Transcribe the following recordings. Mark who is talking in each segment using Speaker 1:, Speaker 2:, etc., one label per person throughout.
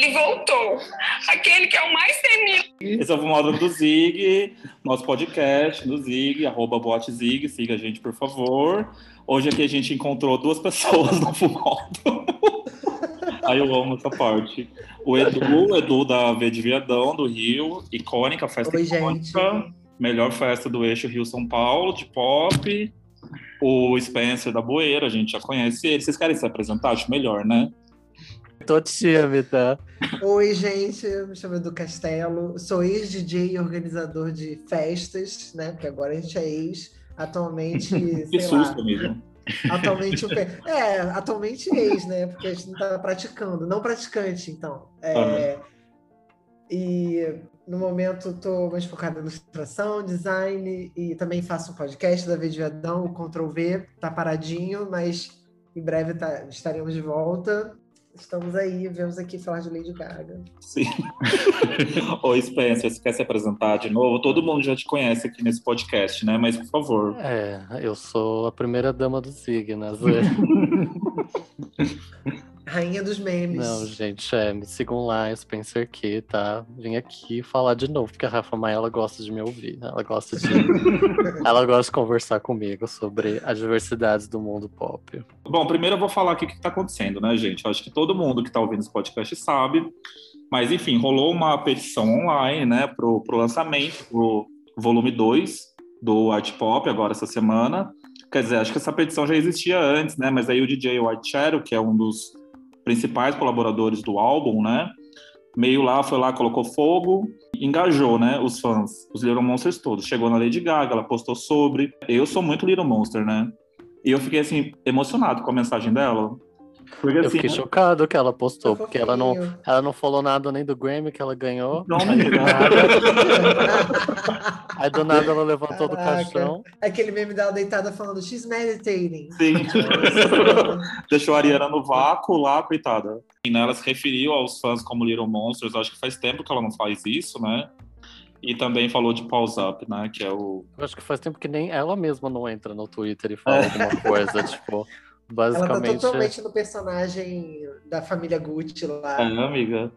Speaker 1: ele voltou. Aquele que é o mais temido.
Speaker 2: Esse é o modo do Zig, nosso podcast do Zig, arroba botzig, siga a gente, por favor. Hoje aqui a gente encontrou duas pessoas no Fumodo. Aí eu amo essa parte. O Edu, Edu da V de Viadão, do Rio, icônica, festa
Speaker 3: Oi,
Speaker 2: icônica.
Speaker 3: gente.
Speaker 2: Melhor festa do eixo Rio-São Paulo, de pop. O Spencer da Boeira, a gente já conhece ele. Vocês querem se apresentar? Acho melhor, né?
Speaker 4: Tô tímida.
Speaker 3: Oi, gente, eu me chamo Edu Castelo, sou ex-DJ e organizador de festas, né? Porque agora a gente é ex, atualmente,
Speaker 2: Que
Speaker 3: sei
Speaker 2: susto,
Speaker 3: lá,
Speaker 2: amigo.
Speaker 3: atualmente o pe- é, atualmente ex, né? Porque a gente não tá praticando, não praticante, então. É, E no momento estou mais focada em ilustração, design e também faço um podcast da V de Viadão, o Ctrl V, tá paradinho, mas em breve tá- estaremos de volta. Estamos aí, viemos aqui falar de Lady Gaga.
Speaker 2: Sim. Oi, Spencer, você quer se apresentar de novo? Todo mundo já te conhece aqui nesse podcast, né? Mas, por favor.
Speaker 4: É, eu sou a primeira dama do Zig, né?
Speaker 3: Rainha dos memes.
Speaker 4: Não, gente, é, me sigam lá, Spencer Key, tá? Vim aqui falar de novo, porque a Rafa Maia, ela gosta de me ouvir. Ela gosta de... ela gosta de conversar comigo sobre as diversidades do mundo pop.
Speaker 2: Bom, primeiro eu vou falar aqui o que está acontecendo, né, gente? Eu acho que todo mundo que está ouvindo esse podcast sabe. Mas, enfim, rolou uma petição online, né, pro, pro lançamento, pro volume 2 do Art Pop, agora essa semana. Quer dizer, acho que essa petição já existia antes, né? Mas aí o DJ White Shadow, que é um dos principais colaboradores do álbum, né? Meio lá, foi lá, colocou fogo, engajou, né? Os fãs, os Little Monsters todos. Chegou na Lady Gaga, ela postou sobre. Eu sou muito Little Monster, né? E eu fiquei, assim, emocionado com a mensagem dela. Porque,
Speaker 4: Eu
Speaker 2: assim,
Speaker 4: fiquei chocado que ela postou,
Speaker 3: Tá
Speaker 4: porque ela não, ela não falou nada nem do Grammy que ela ganhou.
Speaker 2: Não,
Speaker 4: do nada, aí do nada ela levantou do
Speaker 3: Caraca.
Speaker 4: caixão.
Speaker 3: Aquele meme dela deitada falando, she's meditating.
Speaker 2: Sim. Deixou a Ariana no vácuo lá, coitada. E, né, ela se referiu aos fãs como Little Monsters. Acho que faz tempo que ela não faz isso, né? E também falou de Pause Up, né? Que é o.
Speaker 4: Eu acho que faz tempo que nem ela mesma não entra no Twitter e fala alguma coisa, tipo,
Speaker 3: Ela tá
Speaker 4: basicamente.
Speaker 3: totalmente no personagem da família Gucci lá.
Speaker 2: É, amiga.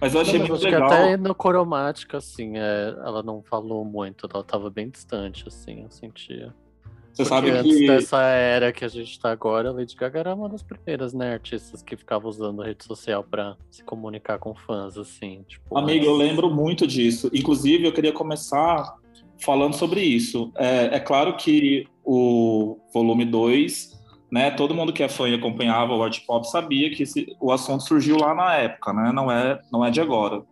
Speaker 2: Mas eu achei
Speaker 4: Não, mas
Speaker 2: muito
Speaker 4: acho que
Speaker 2: legal.
Speaker 4: até no cromática, assim, é, ela não falou muito, ela tava bem distante, assim, eu sentia.
Speaker 2: Você
Speaker 4: Porque
Speaker 2: sabe
Speaker 4: antes
Speaker 2: que.
Speaker 4: dessa era que a gente tá agora, a Lady Gaga era uma das primeiras, né, artistas que ficava usando a rede social pra se comunicar com fãs, assim, tipo...
Speaker 2: Amiga, eu
Speaker 4: antes-
Speaker 2: lembro muito disso. Inclusive, eu queria começar falando sobre isso. É, é claro que o volume 2, né? Todo mundo que é fã e acompanhava o art pop sabia que esse- o assunto surgiu lá na época, né? Não é, não é de agora.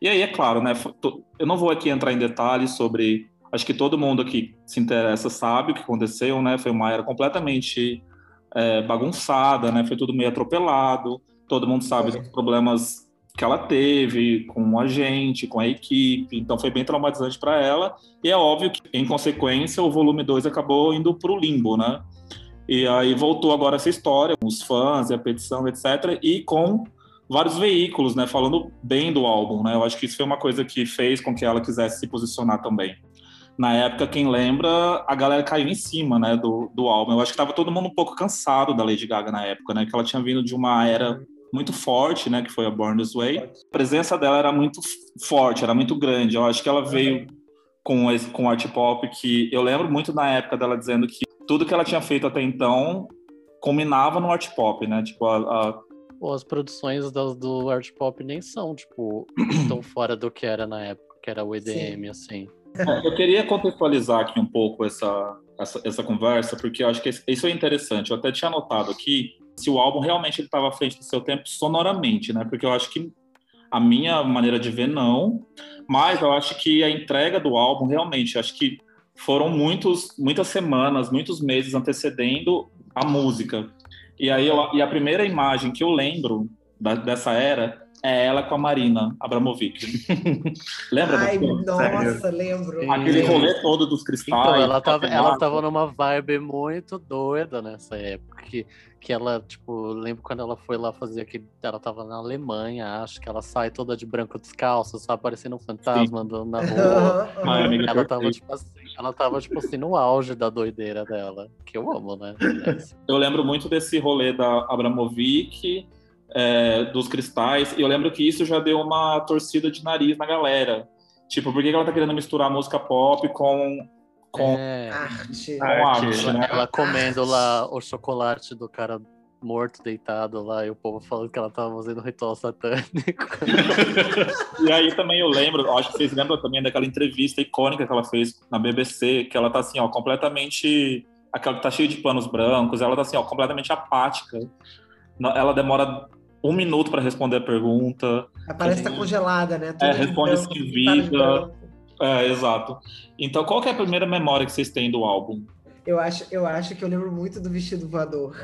Speaker 2: E aí, é claro, né? Eu não vou aqui entrar em detalhes sobre. Acho que todo mundo que se interessa sabe o que aconteceu, né? Foi uma era completamente é, bagunçada, né? Foi tudo meio atropelado. Todo mundo sabe
Speaker 3: É.
Speaker 2: dos problemas que ela teve com a gente, com a equipe. Então foi bem traumatizante para ela. E é óbvio que, em consequência, o volume 2 acabou indo para o limbo, né? E aí voltou agora essa história, os fãs e a petição, etc. E com vários veículos, né? Falando bem do álbum, né? Eu acho que isso foi uma coisa que fez com que ela quisesse se posicionar também. Na época, quem lembra, a galera caiu em cima, né, do, do álbum. Eu acho que tava todo mundo um pouco cansado da Lady Gaga na época, né? Que ela tinha vindo de uma era muito forte, né? Que foi a Born This Way. A presença dela era muito forte, era muito grande. Eu acho que ela veio com esse, com art pop que eu lembro muito na época dela dizendo que tudo que ela tinha feito até então combinava no art pop, né? Tipo, a, a-
Speaker 4: Pô, as produções das, do art pop nem são, tipo, tão fora do que era na época, que era o EDM, assim.
Speaker 2: eu queria contextualizar aqui um pouco essa, essa, essa conversa, porque eu acho que isso é interessante. Eu até tinha anotado aqui se o álbum realmente estava à frente do seu tempo sonoramente, né? Porque eu acho que a minha maneira de ver, não. Mas eu acho que a entrega do álbum, realmente, acho que foram muitos, muitas semanas, muitos meses antecedendo a música. E aí, eu- e a primeira imagem que eu lembro da- dessa era é ela com a Marina Abramovic. Lembra
Speaker 3: Ai, nossa, lembro.
Speaker 4: Sim.
Speaker 2: Aquele rolê todo dos cristais.
Speaker 4: Então, ela tava, ela tava numa vibe muito doida nessa época. Que, que ela, tipo, lembro quando ela foi lá fazer aquele. Ela tava na Alemanha, acho que ela sai toda de branco descalço, só parecendo um fantasma andando na rua.
Speaker 2: Ai, amiga,
Speaker 4: Ela tava,
Speaker 2: perfeito.
Speaker 4: tipo assim, ela tava, tipo assim, no auge da doideira dela. Que eu amo, né?
Speaker 2: Eu lembro muito desse rolê da Abramovic, é, dos cristais. E eu lembro que isso já deu uma torcida de nariz na galera. Tipo, por que ela tá querendo misturar música pop com, com
Speaker 4: É,
Speaker 3: Arte.
Speaker 2: com arte, né?
Speaker 4: ela comendo lá o chocolate do cara morto deitado lá e o povo falando que ela tava fazendo um ritual satânico.
Speaker 2: E aí também eu lembro, acho que vocês lembram também daquela entrevista icônica que ela fez na BBC, que ela tá assim, ó, completamente. Aquela que tá cheia de panos brancos, ela tá assim, ó, completamente apática. Ela demora um minuto para responder a pergunta.
Speaker 3: Parece que tá congelada, né? Toda de
Speaker 2: responde
Speaker 3: branco,
Speaker 2: assim,
Speaker 3: cara de
Speaker 2: vida. É, exato. Então, qual que é a primeira memória que vocês têm do álbum?
Speaker 3: Eu acho, eu acho que eu lembro muito do vestido voador.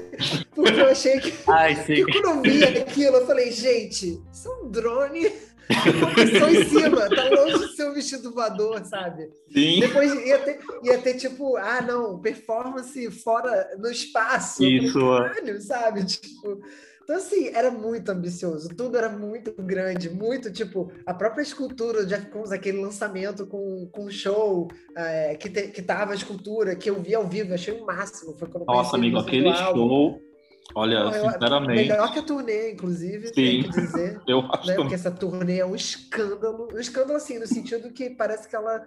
Speaker 3: Porque eu achei que,
Speaker 4: Ai,
Speaker 3: que quando eu vi aquilo, eu falei, gente, isso é um drone. Uma pessoa em cima, tá longe de ser um vestido voador, sabe?
Speaker 2: Sim.
Speaker 3: Depois ia ter, ia ter tipo, ah, não, performance fora no espaço.
Speaker 2: Isso.
Speaker 3: Caralho, sabe? Tipo, então, assim, era muito ambicioso, tudo era muito grande, muito, tipo, a própria escultura do Jeff Koons, aquele lançamento com, com show, é, que, te, que tava a escultura, que eu vi ao vivo, achei o máximo. Foi quando
Speaker 2: Nossa, amigo, aquele show. Olha,
Speaker 3: eu-
Speaker 2: sinceramente,
Speaker 3: Melhor que a turnê, inclusive,
Speaker 2: Sim.
Speaker 3: tem que dizer.
Speaker 2: eu acho
Speaker 3: né?
Speaker 2: que
Speaker 3: Porque essa turnê é um escândalo. Um escândalo, assim, no sentido que parece que ela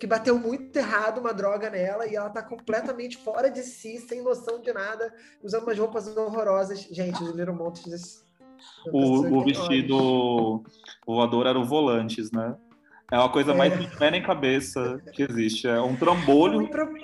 Speaker 3: que bateu muito errado uma droga nela e ela tá completamente fora de si, sem noção de nada, usando umas roupas horrorosas. Gente, os Little Monsters.
Speaker 2: o, o vestido voador era o volantes, né? É uma coisa mais
Speaker 3: É.
Speaker 2: sem pé nem cabeça que existe. É um
Speaker 3: ódio. É um
Speaker 2: trambolho.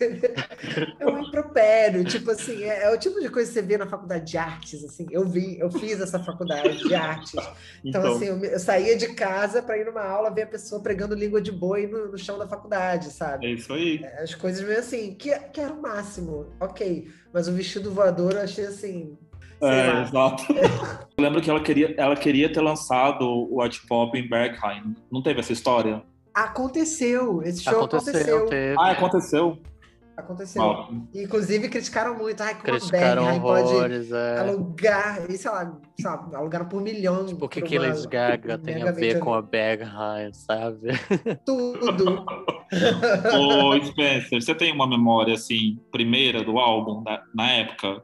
Speaker 3: É um impropério. Tipo assim, é, é o tipo de coisa que você vê na faculdade de artes, assim. Eu vi, eu fiz essa faculdade de artes. Então,
Speaker 2: Então,
Speaker 3: assim, eu, eu saía de casa para ir numa aula ver a pessoa pregando língua de boi no, no chão da faculdade, sabe?
Speaker 2: é isso aí.
Speaker 3: As coisas meio assim, que, que era o máximo, ok. Mas o vestido voador eu achei assim.
Speaker 2: É, exato. Eu lembro que ela queria, ela queria ter lançado o Art Pop em Berghain. Não teve essa história?
Speaker 3: Aconteceu, esse show
Speaker 4: Aconteceu,
Speaker 3: aconteceu.
Speaker 2: Ah, aconteceu?
Speaker 3: Aconteceu.
Speaker 2: Ah,
Speaker 3: Inclusive criticaram muito. Ai, como
Speaker 4: Criticaram
Speaker 3: a Berghain pode
Speaker 4: horrores, é.
Speaker 3: alugar, e sei lá, sei lá, alugaram por milhão.
Speaker 4: Tipo, o que
Speaker 3: por
Speaker 4: que Lady Gaga tem a ver com a Berghain, sabe?
Speaker 3: Tudo.
Speaker 2: Ô, Spencer, você tem uma memória, assim, primeira do álbum, na, na época?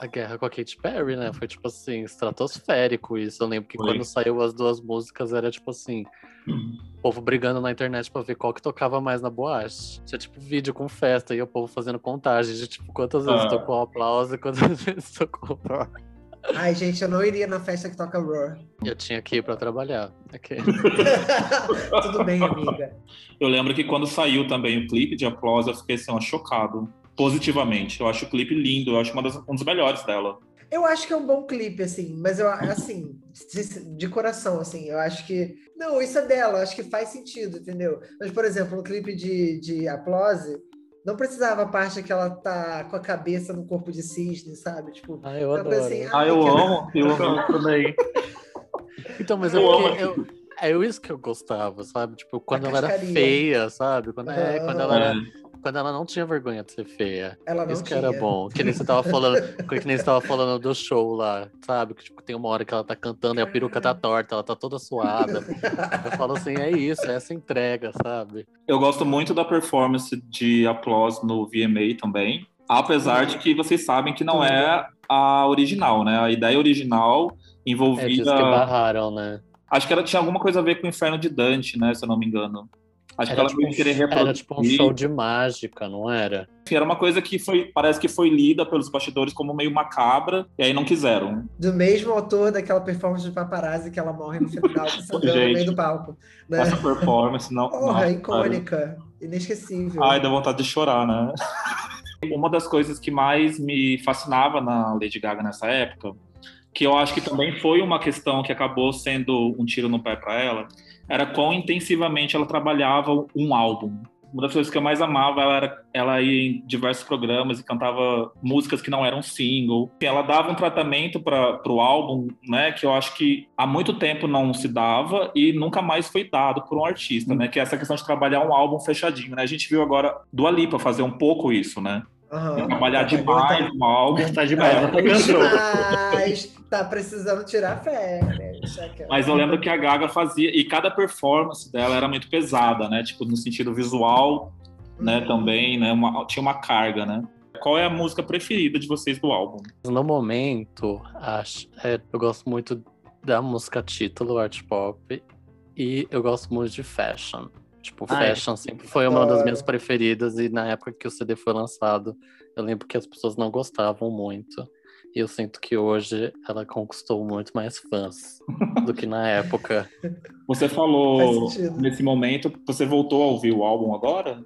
Speaker 4: A guerra com a Katy Perry, né? Foi tipo assim, estratosférico isso. Eu lembro que
Speaker 2: Foi.
Speaker 4: quando saiu as duas músicas era tipo assim, o povo brigando na internet pra ver qual que tocava mais na boate. Tinha tipo vídeo com festa e o povo fazendo contagem de tipo quantas vezes
Speaker 2: Ah.
Speaker 4: tocou o aplauso e quantas vezes tocou o roar.
Speaker 3: Ai, gente, eu não iria na festa que toca Roar.
Speaker 4: Eu tinha que ir pra trabalhar. Ok.
Speaker 3: Tudo bem, amiga.
Speaker 2: Eu lembro que quando saiu também o clipe de Applause, eu fiquei assim, ó, chocado. Positivamente. Eu acho o clipe lindo, eu acho uma das- um dos melhores dela.
Speaker 3: Eu acho que é um bom clipe, assim, mas eu, assim, de, de coração, assim, eu acho que. Não, isso é dela, eu acho que faz sentido, entendeu? Mas, por exemplo, no clipe de, de Applause, não precisava a parte que ela tá com a cabeça no corpo de cisne, sabe? Tipo,
Speaker 4: Ah, eu
Speaker 3: coisa
Speaker 4: adoro.
Speaker 3: assim,
Speaker 2: Ah, eu amo. Eu amo.
Speaker 4: Eu também. Então, mas é
Speaker 2: Eu
Speaker 4: porque eu, é isso que eu gostava, sabe? Tipo, quando ela era feia, sabe? Quando, é, quando, ela era,
Speaker 2: É.
Speaker 4: quando ela não tinha vergonha de ser feia.
Speaker 3: Ela não
Speaker 4: Isso que
Speaker 3: tinha.
Speaker 4: era bom. Que nem você tava falando, que nem você tava falando do show lá, sabe? Que tipo, tem uma hora que ela tá cantando e a peruca tá torta, ela tá toda suada. Eu falo assim, é isso, é essa entrega, sabe?
Speaker 2: Eu gosto muito da performance de Applause no VMA também. Apesar de que vocês sabem que não é a original, né? A ideia original
Speaker 4: É disso
Speaker 2: envolvida.
Speaker 4: que barraram, né?
Speaker 2: Acho que ela tinha alguma coisa a ver com o Inferno de Dante, né? Se eu não me engano. Acho que
Speaker 4: Era
Speaker 2: ela
Speaker 4: tipo, um,
Speaker 2: querer reproduzir.
Speaker 4: era tipo um show de mágica, não era?
Speaker 2: Enfim, Era uma coisa que foi, parece que foi lida pelos bastidores como meio macabra, e aí não quiseram.
Speaker 3: Do mesmo autor daquela performance de paparazzi que ela morre no final, sangrando no meio do palco. Né?
Speaker 2: Essa performance não.
Speaker 3: Porra,
Speaker 2: nossa,
Speaker 3: icônica, inesquecível.
Speaker 2: Ai, dá vontade de chorar, né? Uma das coisas que mais me fascinava na Lady Gaga nessa época, que eu acho que também foi uma questão que acabou sendo um tiro no pé para ela, era quão intensivamente ela trabalhava um álbum. Uma das coisas que eu mais amava ela era ela ia em diversos programas e cantava músicas que não eram single. Ela dava um tratamento para o álbum, né, que eu acho que há muito tempo não se dava e nunca mais foi dado por um artista, né, que é essa questão de trabalhar um álbum fechadinho, né? A gente viu agora do Lipa fazer um pouco isso, né?
Speaker 3: Aham.
Speaker 2: Trabalhar
Speaker 3: Tá
Speaker 2: demais um álbum.
Speaker 4: Tá demais, ela tá cansou.
Speaker 3: Mas tá precisando tirar férias. aquela.
Speaker 2: Mas eu lembro que a Gaga fazia, e cada performance dela era muito pesada, né? Tipo, no sentido visual, né? Também, né? Uma- tinha uma carga, né? Qual é a música preferida de vocês do álbum?
Speaker 4: No momento, acho, é, eu gosto muito da música título, art pop, e eu gosto muito de fashion. Tipo,
Speaker 5: Ah, é.
Speaker 4: fashion sempre foi uma das minhas preferidas, e na época que o CD foi lançado, eu lembro que as pessoas não gostavam muito. E eu sinto que hoje ela conquistou muito mais fãs do que na época.
Speaker 2: Você falou nesse momento, você voltou a ouvir o álbum agora?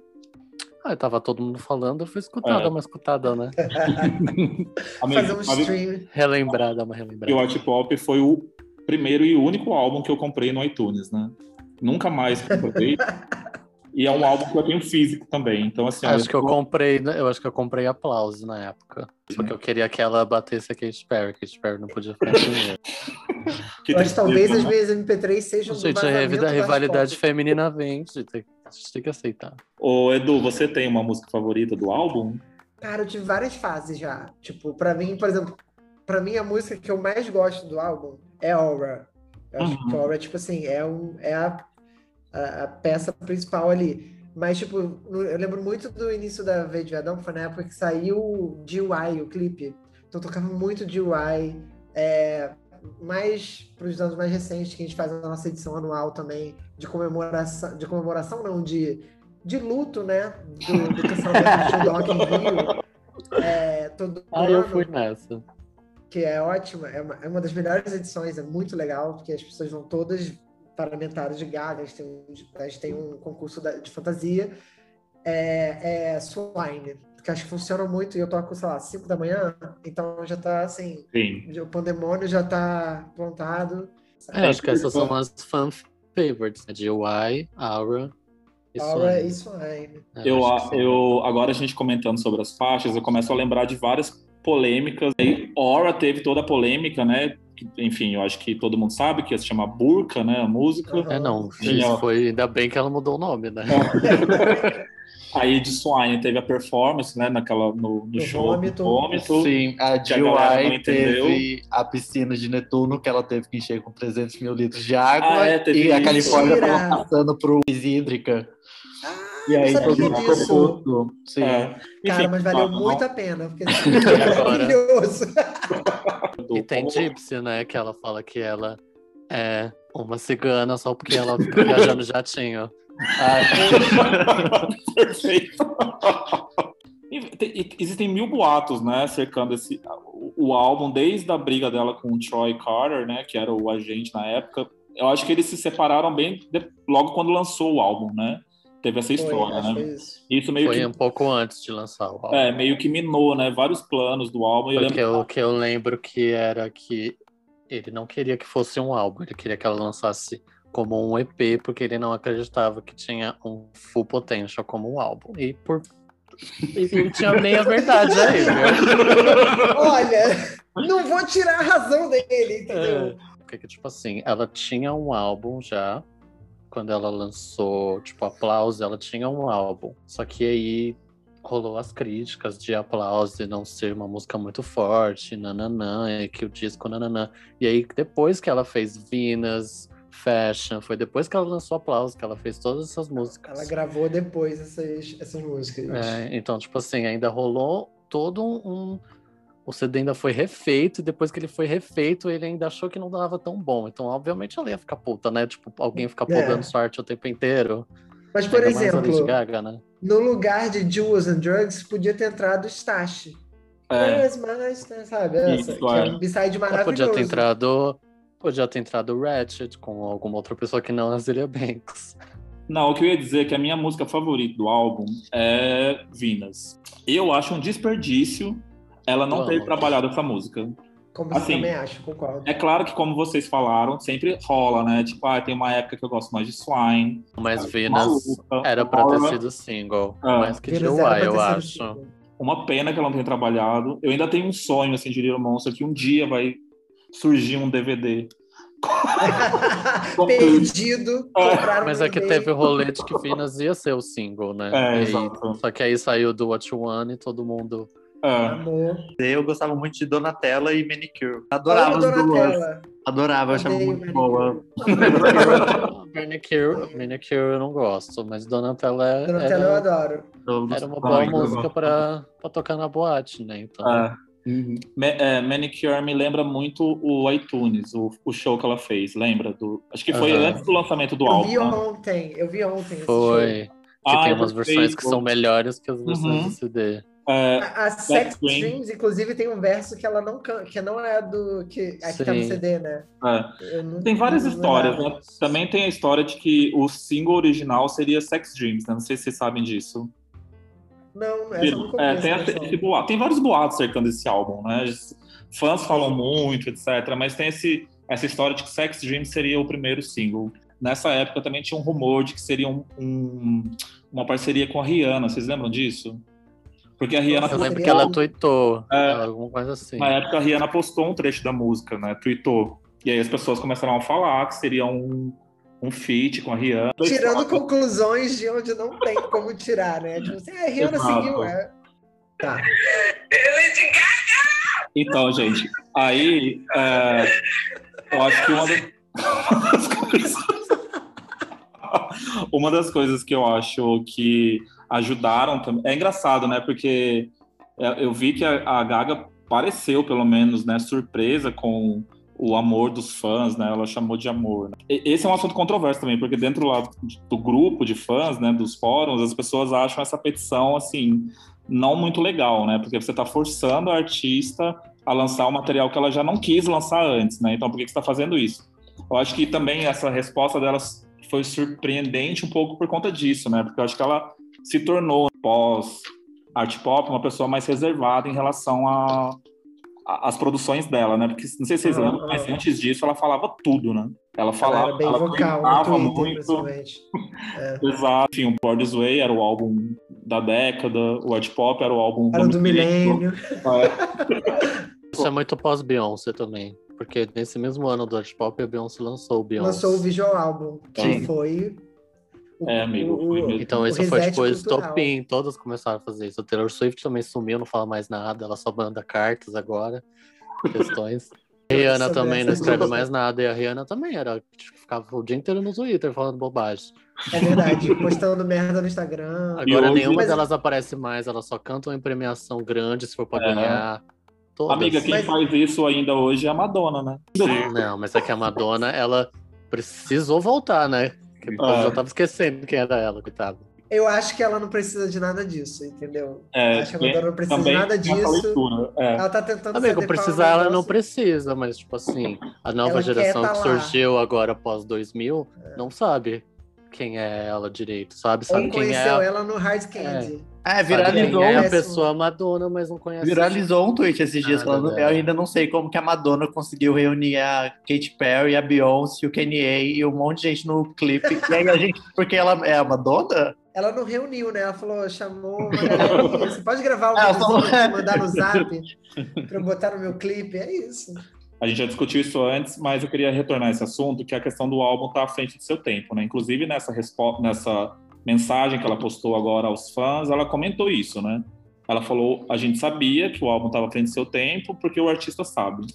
Speaker 4: Ah, tava todo mundo falando, eu fui escutar,
Speaker 2: É.
Speaker 4: dar uma escutada, né?
Speaker 3: Fazer um stream.
Speaker 4: Relembrar, dar uma
Speaker 2: que o
Speaker 4: relembrada.
Speaker 2: Art Pop foi o primeiro e único álbum que eu comprei no iTunes, né? Nunca mais comprei. e é um álbum que eu tenho físico tambem. Então, assim,
Speaker 4: Acho que eu comprei, né, eu acho que eu comprei aplauso na época. Porque eu queria que ela batesse a Katy Perry, Katy Perry não podia ficar
Speaker 2: que
Speaker 3: Mas talvez
Speaker 2: né?
Speaker 3: as minhas MP3 sejam
Speaker 4: Gente, a a rivalidade feminina vende, tem, a gente tem que aceitar.
Speaker 2: Ô, Edu, você tem uma música favorita do álbum?
Speaker 3: Cara, eu tive várias fases já. Tipo, pra mim, por exemplo, pra mim a música que eu mais gosto do álbum é Aura. Eu acho
Speaker 2: Uhum.
Speaker 3: que Aura, tipo assim, é, um, é a, a, a peça principal ali. Mas, tipo, eu lembro muito do início da V de Viadão, foi na época que saiu o DUI, o clipe. Então eu tocava muito DUI. É, mais pros anos mais recentes, que a gente faz a nossa edição anual também, de comemoração, de comemoração não, de, de luto, né? Do, do cancelamento do Rock in Rio. É, todo
Speaker 4: Ah, eu
Speaker 3: ano,
Speaker 4: fui nessa.
Speaker 3: Que é ótima, é uma, é uma das melhores edições, é muito legal, porque as pessoas vão todas parlamentares de Gaga, a gente tem um, a gente tem um concurso da- de fantasia, é, é Swine, que acho que funciona muito, e eu toco, sei lá, 5 da manhã, então já tá assim,
Speaker 2: Sim.
Speaker 3: o pandemônio já tá plantado.
Speaker 4: É, acho que essas são as fan favorites, né? De UI, Aura e
Speaker 3: Aura
Speaker 4: Swine.
Speaker 3: e Swine.
Speaker 4: É,
Speaker 2: Eu, eu, agora a gente comentando sobre as faixas, eu começo a lembrar de várias polêmicas. E Aura teve toda a polêmica, né? Enfim, eu acho que todo mundo sabe que ia se chamar Burka, né? A música.
Speaker 4: É, não, isso foi ainda bem que ela mudou o nome, né?
Speaker 2: Aí de Swine teve a performance, né? Naquela, no, no show.
Speaker 3: vômito.
Speaker 2: vômito.
Speaker 5: Sim, a
Speaker 2: a entendeu.
Speaker 5: teve a piscina de Netuno, que ela teve que encher com 300 mil litros de água.
Speaker 2: Ah, é, teve
Speaker 5: e a
Speaker 2: isso.
Speaker 5: Califórnia
Speaker 3: Mentira!
Speaker 5: tava passando por crise hídrica. E aí todo mundo ficou puto. Sim.
Speaker 2: É.
Speaker 3: Cara,
Speaker 2: Enfim,
Speaker 3: mas valeu
Speaker 2: não-
Speaker 3: muito a pena, porque é maravilhoso.
Speaker 4: E tem Gypsy, né? Que ela fala que ela é uma cigana só porque ela fica viajando jatinho.
Speaker 2: Perfeito. Tem- existem mil boatos, né, cercando esse o, o álbum desde a briga dela com o Troy Carter, né, que era o agente na época. Eu acho que eles se separaram bem de- logo quando lançou o álbum, né? Teve essa história, né?
Speaker 3: foi isso.
Speaker 2: Isso meio
Speaker 4: Foi
Speaker 2: que
Speaker 4: um pouco antes de lançar o álbum.
Speaker 2: é, meio que minou, né, vários planos do álbum. E eu
Speaker 4: Porque
Speaker 2: lembro
Speaker 4: o que eu lembro que era que ele não queria que fosse um álbum, ele queria que ela lançasse como um EP, porque ele não acreditava que tinha um full potential como um álbum. E por. E tinha meia verdade aí, viu?
Speaker 3: Olha, não vou tirar a razão dele, entendeu?
Speaker 4: É, porque, tipo assim, ela tinha um álbum já. Quando ela lançou, tipo, Aplausos, ela tinha um álbum. Só que aí rolou as críticas de Aplausos e não ser uma música muito forte, nananã, e que o disco nananã. E aí, depois que ela fez Venus, Fashion, foi depois que ela lançou Aplausos que ela fez todas essas músicas.
Speaker 3: Ela gravou depois essas, essas músicas.
Speaker 4: É, então, tipo assim, ainda rolou todo um. O CD ainda foi refeito, e depois que ele foi refeito, ele ainda achou que não dava tão bom. Então, obviamente, ela ia ficar puta, né? Tipo, alguém ficar
Speaker 3: É.
Speaker 4: podando sorte o tempo inteiro.
Speaker 3: Mas, por exemplo,
Speaker 4: Gaga, né?
Speaker 3: no lugar de Jewels and Drugs, podia ter entrado Stash.
Speaker 2: é,
Speaker 3: Where's my Stash? Sabe? Essa,
Speaker 2: Isso,
Speaker 3: que é
Speaker 2: é.
Speaker 3: um maravilhoso.
Speaker 4: podia ter entrado. Podia ter entrado Ratchet com alguma outra pessoa que não a Zilia Banks.
Speaker 2: Não, o que eu ia dizer é que a minha música favorita do álbum é Venus. Eu acho um desperdício ela não ter
Speaker 4: Vamos.
Speaker 2: trabalhado essa música.
Speaker 3: Como você
Speaker 2: Assim,
Speaker 3: também acha, concordo.
Speaker 2: É claro que, como vocês falaram, sempre rola, né? Tipo, ah, tem uma época que eu gosto mais de Swine.
Speaker 4: Mas
Speaker 2: Ah,
Speaker 4: Venus era pra ter
Speaker 2: Aura,
Speaker 4: sido single.
Speaker 2: Ah.
Speaker 4: mais que
Speaker 3: Venus
Speaker 4: DIY,
Speaker 3: ter
Speaker 4: eu acho.
Speaker 3: single.
Speaker 2: Uma pena que ela não tenha trabalhado. Eu ainda tenho um sonho, assim, de Little Monster, que um dia vai surgir um DVD.
Speaker 3: Perdido. compraram
Speaker 4: Mas é que teve o rolê de que Venus ia ser o single, né?
Speaker 2: É,
Speaker 4: E
Speaker 2: exato.
Speaker 4: Só que aí saiu do What You Want e todo mundo.
Speaker 3: Amor.
Speaker 5: Eu gostava muito de Donatella e Manicure. Adorava
Speaker 3: Olha
Speaker 5: as duas.
Speaker 3: Donatella.
Speaker 5: Adorava, eu achava muito boa.
Speaker 4: Manicure, Manicure eu não gosto, mas Donatella é-
Speaker 3: Donatello eu
Speaker 4: era,
Speaker 3: adoro.
Speaker 4: era uma boa
Speaker 2: Ai,
Speaker 4: música pra, pra tocar na boate, né? Então,
Speaker 2: É.
Speaker 5: Uhum.
Speaker 2: Ma- é, Manicure me lembra muito o iTunes, o, o show que ela fez, lembra? Do, acho que foi
Speaker 4: Aham.
Speaker 2: antes do lançamento do
Speaker 3: Eu
Speaker 2: álbum.
Speaker 3: vi
Speaker 2: né?
Speaker 3: ontem, eu vi ontem esse show.
Speaker 4: foi. Que
Speaker 2: Ah,
Speaker 4: tem
Speaker 2: eu
Speaker 4: umas versões que são melhores que as versões
Speaker 2: Uhum.
Speaker 4: do CD.
Speaker 2: É,
Speaker 3: A, a Sex
Speaker 2: Dream.
Speaker 3: Dreams, inclusive, tem um verso que ela não que não é do que aqui tá no. CD, né?
Speaker 2: é.
Speaker 3: Não-
Speaker 2: Tem várias
Speaker 3: não
Speaker 2: histórias, né? Também tem a história de que o single original seria Sex Dreams, né? Não sei se vocês sabem disso.
Speaker 3: Não, essa eu nunca
Speaker 2: É, tem, boato- tem vários boatos cercando esse álbum, né? Fãs falam muito, etc. Mas tem esse, essa história de que Sex Dreams seria o primeiro single. Nessa época também tinha um rumor de que seria um- um- uma parceria com a Rihanna. Vocês lembram disso? Porque a Rihanna
Speaker 4: Eu lembro que ela tweetou,
Speaker 2: É.
Speaker 4: alguma coisa assim.
Speaker 2: Na época, a Rihanna postou um trecho da música, né? Tweetou. E aí as pessoas começaram a falar que seria um, um feat com a Rihanna.
Speaker 3: Tirando conclusões de onde não tem como tirar, né? Tipo assim, ah, a Rihanna
Speaker 2: Exato.
Speaker 3: seguiu, é. Tá.
Speaker 2: Então, gente, aí é, eu acho que uma das. Uma das coisas que eu acho que ajudaram também. É engraçado, né? Porque é, eu vi que a, Gaga pareceu, pelo menos, né, surpresa com o amor dos fãs, né? Ela chamou de amor. né? Esse é um assunto controverso também, porque dentro lá do grupo de fãs, né, dos fóruns, as pessoas acham essa petição assim não muito legal, né? Porque você está forçando a artista a lançar o material que ela já não quis lançar antes, né? Então por que que você está fazendo isso? Eu acho que também essa resposta delas foi surpreendente um pouco por conta disso, né? Porque eu acho que ela se tornou pós art pop uma pessoa mais reservada em relação a a- as produções dela, né? Porque não sei se vocês
Speaker 3: Aham,
Speaker 2: lembram, mas antes disso ela falava tudo, né? Ela
Speaker 3: Ela
Speaker 2: falava,
Speaker 3: era bem
Speaker 2: ela
Speaker 3: vocal Twitter,
Speaker 2: muito.
Speaker 3: principalmente.
Speaker 2: Exato. Enfim, o Born This Way era o álbum da década, o art pop era o álbum
Speaker 3: Era do milênio.
Speaker 2: É.
Speaker 4: Isso é muito pós-Beyoncé também. Porque nesse mesmo ano do Art Pop, a Beyoncé lançou o Beyoncé.
Speaker 3: Lançou o visual álbum, que
Speaker 2: Sim.
Speaker 3: foi. O-
Speaker 2: É, amigo, foi mesmo.
Speaker 4: Então
Speaker 3: o
Speaker 4: isso foi tipo estopim, todas começaram a fazer isso. A Taylor Swift também sumiu, não fala mais nada, ela só manda cartas agora, questões. A Rihanna também não escreve mais nada, e a Rihanna também era, tipo, ficava o dia inteiro no Twitter falando bobagem.
Speaker 3: É verdade, postando merda no Instagram.
Speaker 4: Agora
Speaker 2: hoje-
Speaker 4: nenhuma
Speaker 3: Mas-
Speaker 4: delas aparece mais, elas só cantam em premiação grande se for pra
Speaker 2: É.
Speaker 4: ganhar. Todas.
Speaker 2: Amiga, quem
Speaker 3: Mas-
Speaker 2: faz isso ainda hoje é a Madonna, né?
Speaker 4: Não, mas é que a Madonna, ela precisou voltar, né? Que povo
Speaker 2: Ah.
Speaker 4: já tava esquecendo quem era ela, coitada.
Speaker 3: Eu acho que ela não precisa de nada disso, entendeu?
Speaker 2: É,
Speaker 3: acho que a Madonna não precisa de nada disso.
Speaker 2: leitura, é.
Speaker 3: Ela tá tentando
Speaker 4: Amigo,
Speaker 3: se
Speaker 4: precisar ela não precisa, mas tipo assim, a nova
Speaker 3: Ela
Speaker 4: geração
Speaker 3: quer
Speaker 4: que
Speaker 3: tá lá.
Speaker 4: surgiu agora após 2000 não sabe quem é ela direito, sabe?
Speaker 3: Ou
Speaker 4: Sabe quem é,
Speaker 3: conheceu
Speaker 4: a-
Speaker 3: ela no Hard Candy.
Speaker 5: É,
Speaker 4: sabe
Speaker 5: viralizou,
Speaker 4: é a pessoa Madonna, mas não conhece.
Speaker 5: viralizou um tweet esses dias
Speaker 4: Nada
Speaker 5: falando.
Speaker 4: dela.
Speaker 5: Eu ainda não sei como que a Madonna conseguiu reunir a Katy Perry, a Beyoncé, o Kanye e um monte de gente no clipe. E aí a gente, porque ela é a Madonna?
Speaker 3: Ela não reuniu, né? Ela falou, chamou uma galerinha. Você pode gravar o videozinho
Speaker 5: falou-
Speaker 3: e mandar no zap pra eu botar no meu clipe? É isso.
Speaker 2: A gente já discutiu isso antes, mas eu queria retornar a esse assunto, que é a questão do álbum estar à frente do seu tempo, né? Inclusive nessa resposta, nessa mensagem que ela postou agora aos fãs, ela comentou isso, né? Ela falou: a gente sabia que o álbum estava à frente do seu tempo, porque o artista sabe.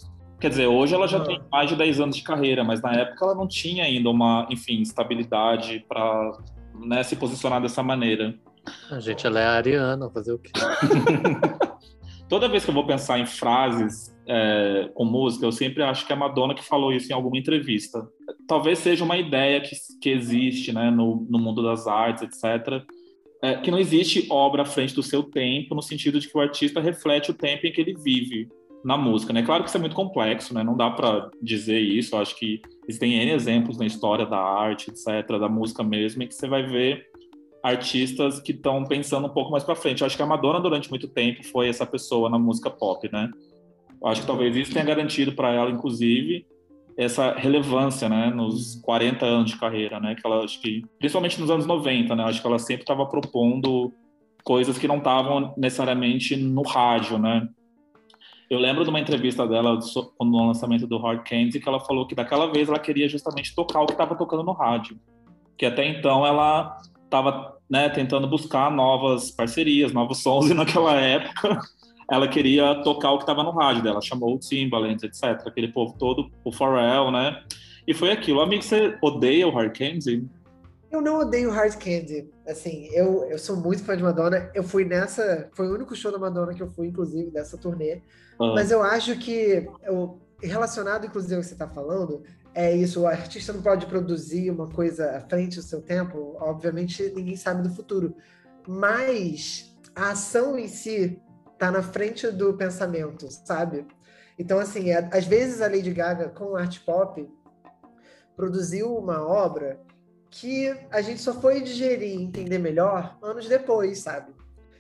Speaker 2: Quer dizer, hoje ela já tem mais de 10 anos de carreira, mas na época ela não tinha ainda uma, enfim, estabilidade para né, se posicionar dessa maneira.
Speaker 4: A gente, ela é a Ariana, fazer o quê?
Speaker 2: Toda vez que eu vou pensar em frases é, com música, eu sempre acho que é a Madonna que falou isso em alguma entrevista. Talvez seja uma ideia que, que existe né, no, no mundo das artes, etc. é, que não existe obra à frente do seu tempo, no sentido de que o artista reflete o tempo em que ele vive na música. Né? Claro que isso é muito complexo, né? não dá para dizer isso. Eu acho que existem N exemplos na história da arte, etc., da música mesmo, em que você vai ver artistas que estão pensando um pouco mais para frente. Eu acho que a Madonna durante muito tempo foi essa pessoa na música pop, né? Acho que talvez isso tenha garantido para ela, inclusive, essa relevância, né, nos 40 anos de carreira, né? Que ela acho que, principalmente nos anos 90, né? Acho que ela sempre estava propondo coisas que não estavam necessariamente no rádio, né? Eu lembro de uma entrevista dela no lançamento do Hard Candy que ela falou que daquela vez ela queria justamente tocar o que estava tocando no rádio, que até então ela estava né, tentando buscar novas parcerias, novos sons e naquela época ela queria tocar o que estava no rádio dela, chamou o Timbaland, etc. Aquele povo todo, o Pharrell, né? E foi aquilo. Amigo, você odeia o Hard Candy?
Speaker 3: Eu não odeio Hard Candy. Assim, eu, eu sou muito fã de Madonna. Eu fui nessa. Foi o único show da Madonna que eu fui, inclusive, dessa turnê.
Speaker 2: Ah,
Speaker 3: Mas eu acho que, eu, relacionado, inclusive, ao que você está falando, é isso: o artista não pode produzir uma coisa à frente do seu tempo. Obviamente, ninguém sabe do futuro. Mas a ação em si está na frente do pensamento, sabe? Então, assim, é- às vezes a Lady Gaga, com art pop, produziu uma obra que a gente só foi digerir e entender melhor anos depois, sabe?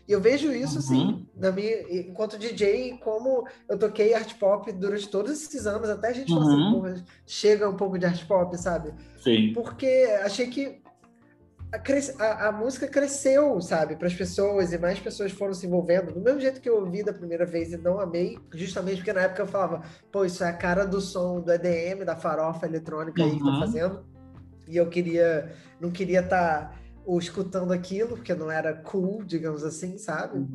Speaker 3: E eu vejo isso, assim,
Speaker 2: Uhum.
Speaker 3: na minha, enquanto DJ, como eu toquei art pop durante todos esses anos, até a gente assim,
Speaker 2: Uhum.
Speaker 3: porra, chega um pouco de art pop, sabe?
Speaker 2: sim.
Speaker 3: Porque achei que a, a- música cresceu, sabe, para as pessoas e mais pessoas foram se envolvendo. Do mesmo jeito que eu ouvi da primeira vez e não amei, justamente porque na época eu falava, pô, isso é a cara do som do EDM, da farofa eletrônica aí que tá
Speaker 2: Uhum.
Speaker 3: fazendo. E eu queria, não queria estar escutando aquilo, porque não era cool, digamos assim, sabe?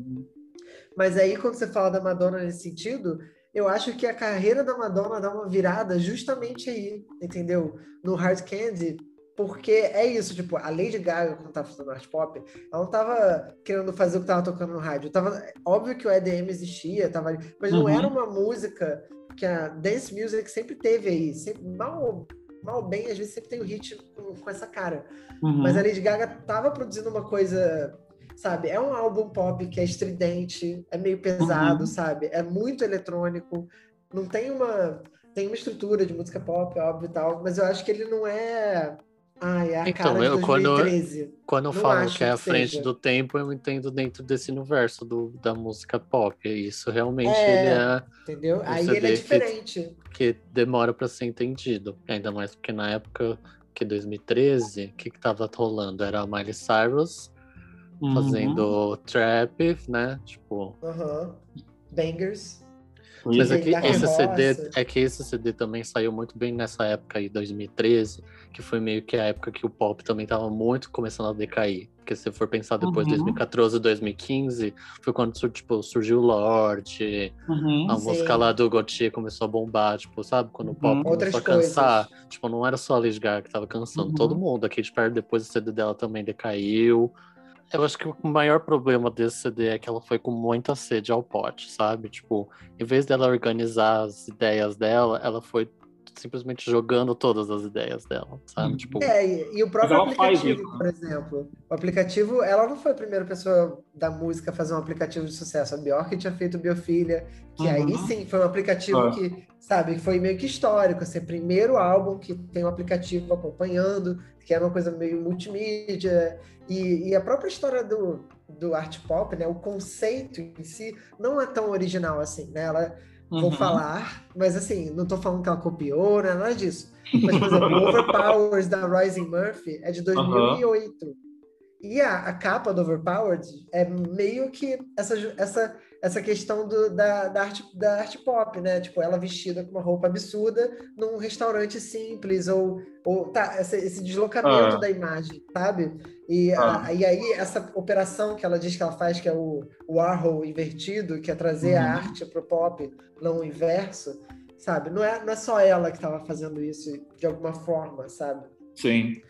Speaker 3: Mas aí, quando você fala da Madonna nesse sentido, eu acho que a carreira da Madonna dá uma virada justamente aí, entendeu? No Hard Candy, porque é isso, tipo, a Lady Gaga, quando tava fazendo art pop, ela não tava querendo fazer o que tava tocando no rádio. Tava, óbvio que o EDM existia, tava ali, mas não
Speaker 2: Uhum.
Speaker 3: era uma música que a dance music sempre teve aí. Sempre, mal, mal bem, às vezes sempre tem o hit com, com essa cara.
Speaker 2: Uhum.
Speaker 3: Mas a Lady Gaga tava produzindo uma coisa, sabe? É um álbum pop que é estridente, é meio pesado,
Speaker 2: Uhum.
Speaker 3: sabe? É muito eletrônico, não tem uma tem uma estrutura de música pop, óbvio e tal, mas eu acho que ele não é Ai, é a
Speaker 4: Então,
Speaker 3: cara
Speaker 4: eu-
Speaker 3: de
Speaker 4: quando eu-
Speaker 3: 2013.
Speaker 4: Quando eu
Speaker 3: Não
Speaker 4: falo que é
Speaker 3: que
Speaker 4: frente
Speaker 3: seja.
Speaker 4: do tempo, eu entendo dentro desse universo do, da música pop. Isso realmente
Speaker 3: É.
Speaker 4: ele é
Speaker 3: Entendeu?
Speaker 4: Um
Speaker 3: Aí
Speaker 4: CD
Speaker 3: ele é
Speaker 4: que-
Speaker 3: diferente.
Speaker 4: que demora para ser entendido. Ainda mais porque na época que 2013, o que, que tava rolando? Era a Miley Cyrus
Speaker 2: Uhum.
Speaker 4: fazendo trap, né? Tipo.
Speaker 3: Aham. Bangers.
Speaker 4: Mas é que esse. CD, é que esse CD também saiu muito bem nessa época aí, 2013, que foi meio que a época que o pop também tava muito começando a decair. Porque se for pensar depois de
Speaker 2: Uhum.
Speaker 4: 2014, 2015, foi quando tipo, surgiu o Lorde,
Speaker 2: Uhum.
Speaker 4: a
Speaker 3: Sim.
Speaker 4: música lá do Gautier começou a bombar, tipo, sabe? Quando o pop
Speaker 2: Uhum.
Speaker 3: Outras
Speaker 4: começou a cansar.
Speaker 3: coisas.
Speaker 4: Tipo, não era só a Lady Gaga que tava cansando,
Speaker 2: Uhum.
Speaker 4: todo mundo. A Katy Perry, depois o CD dela também decaiu. Eu acho que o maior problema desse CD é que ela foi com muita sede ao pote, sabe? Tipo, em vez dela organizar as ideias dela, ela foi simplesmente jogando todas as ideias dela, sabe?
Speaker 2: Uhum.
Speaker 4: Tipo,
Speaker 3: É, e, o próprio aplicativo,
Speaker 2: isso, né?
Speaker 3: por exemplo. O aplicativo, ela não foi a primeira pessoa da música a fazer um aplicativo de sucesso. A Bjork tinha feito Biofilha, que aí
Speaker 2: Uhum.
Speaker 3: sim foi um aplicativo
Speaker 2: É.
Speaker 3: que, sabe, que foi meio que histórico. Assim, primeiro álbum que tem um aplicativo acompanhando, que era uma coisa meio multimídia. E, e a própria história do, do art pop, né? O conceito em si não é tão original assim, né? Ela, Vou
Speaker 2: Uhum.
Speaker 3: falar, mas assim, não tô falando que ela copiou, não é nada disso. Mas, por exemplo, Overpowers da Rising Murphy é de 2008. E a, a capa do Overpowered é meio que essa, essa, essa questão do, da, da, arte, da arte pop, né? Tipo, ela vestida com uma roupa absurda num restaurante simples, ou, ou tá, esse, esse deslocamento
Speaker 2: Ah.
Speaker 3: da imagem, sabe? E, a- e aí, essa operação que ela diz que ela faz, que é o, Warhol invertido, que é trazer a
Speaker 2: Uhum.
Speaker 3: arte pro pop, não o inverso, sabe? Não é, não é só ela que estava fazendo isso de alguma forma, sabe?
Speaker 2: Sim.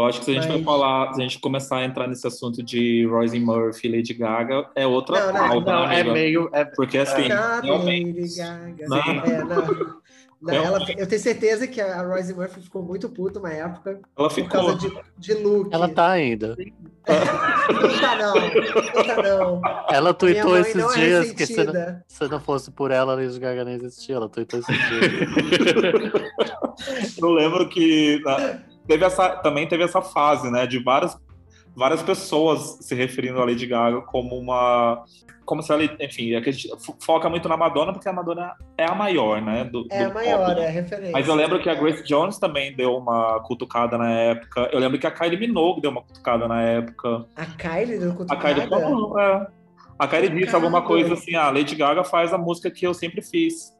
Speaker 2: Eu acho que se a gente vai
Speaker 3: Mas-
Speaker 2: falar, se a gente começar a entrar nesse assunto de Royce Murphy e Lady Gaga, é outra
Speaker 3: Não, não,
Speaker 2: pauta,
Speaker 5: Não,
Speaker 2: né,
Speaker 5: é meio. É,
Speaker 2: Porque assim, realmente.
Speaker 3: Lady Gaga.
Speaker 2: Não.
Speaker 3: É, não. Não,
Speaker 2: Não.
Speaker 3: ela, eu tenho certeza que a Royce Murphy ficou muito puta uma época
Speaker 2: ela
Speaker 3: por
Speaker 2: ficou.
Speaker 3: causa de, de look.
Speaker 4: ela tá ainda.
Speaker 3: Não tá não, não tá não.
Speaker 4: Ela tweetou esses
Speaker 3: não é
Speaker 4: dias que se não, se não fosse por ela, a Lady Gaga não existia. Ela tweetou esses dias.
Speaker 2: Eu lembro que na- teve essa, também teve essa fase, né, de várias, várias pessoas se referindo a Lady Gaga como uma. Como se ela, enfim, é a foca muito na Madonna, porque a Madonna é a maior, né? Do,
Speaker 3: É a
Speaker 2: do
Speaker 3: maior,
Speaker 2: pop.
Speaker 3: é a referência.
Speaker 2: Mas eu lembro que a Grace Jones também deu uma cutucada na época. Eu lembro que a Kylie Minogue deu uma cutucada na época.
Speaker 3: A Kylie
Speaker 2: A
Speaker 3: Cutucada?
Speaker 2: Kylie falou, é. A Kylie disse alguma coisa assim: ah, Lady Gaga faz a música que eu sempre fiz.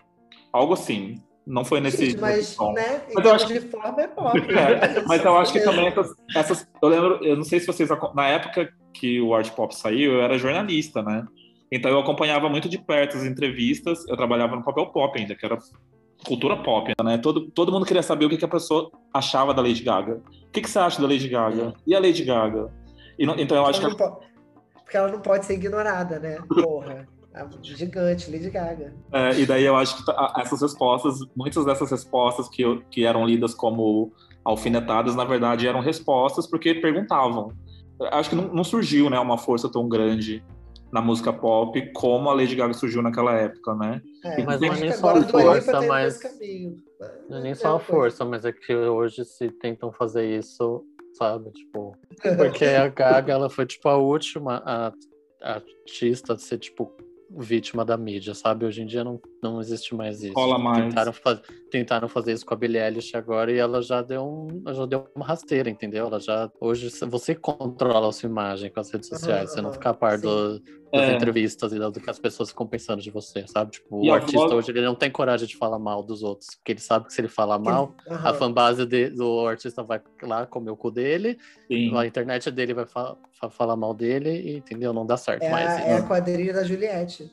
Speaker 2: Algo assim. Não foi nesse,
Speaker 3: Gente, mas,
Speaker 2: nesse
Speaker 3: né, em
Speaker 2: Mas eu acho
Speaker 3: de forma é pop.
Speaker 2: É, mas eu acho que também essas, essas- Eu lembro, eu não sei se vocês. Na época que o Art Pop saiu, eu era jornalista, né? Então eu acompanhava muito de perto as entrevistas. Eu trabalhava no papel pop ainda, que era cultura pop, né? Todo, todo mundo queria saber o que, que a pessoa achava da Lady Gaga. O que, que você acha da Lady Gaga? E a Lady Gaga? E não- então eu acho que
Speaker 3: Ela Porque ela não pode ser ignorada, né? Porra. A gigante, Lady Gaga.
Speaker 2: É, e daí eu acho que tá- essas respostas, muitas dessas respostas que, eu- que eram lidas como alfinetadas, na verdade eram respostas porque perguntavam. Acho que não, não surgiu né, uma força tão grande na música pop como a Lady Gaga surgiu naquela época, né?
Speaker 3: É,
Speaker 4: Mas não é nem só a força, mas-. Não é nem
Speaker 3: É
Speaker 4: só a força, mas é que hoje se tentam fazer isso, sabe? Tipo, porque a Gaga, ela foi, tipo, a última a- a artista a ser, tipo, vítima da mídia, sabe? Hoje em dia não, não existe mais isso.
Speaker 2: Rola mais.
Speaker 4: Tentaram, fa- tentaram fazer isso com a Billie Eilish agora e ela já deu, um, ela já deu uma rasteira, entendeu? Ela já, hoje você controla a sua imagem com as redes sociais, você não fica a par do- das
Speaker 2: É.
Speaker 4: entrevistas e do que as pessoas ficam pensando de você, sabe? Tipo,
Speaker 2: E
Speaker 4: o
Speaker 2: a
Speaker 4: artista
Speaker 2: voz-
Speaker 4: hoje ele não tem coragem de falar mal dos outros, porque ele sabe que se ele falar mal, a
Speaker 3: Aham.
Speaker 4: fanbase de- do artista vai lá comer o cu dele,
Speaker 2: Sim.
Speaker 4: a internet dele vai fa- fa- falar mal dele, e, entendeu? Não dá certo
Speaker 3: É,
Speaker 4: mais.
Speaker 3: a, é a quadrilha da Juliette.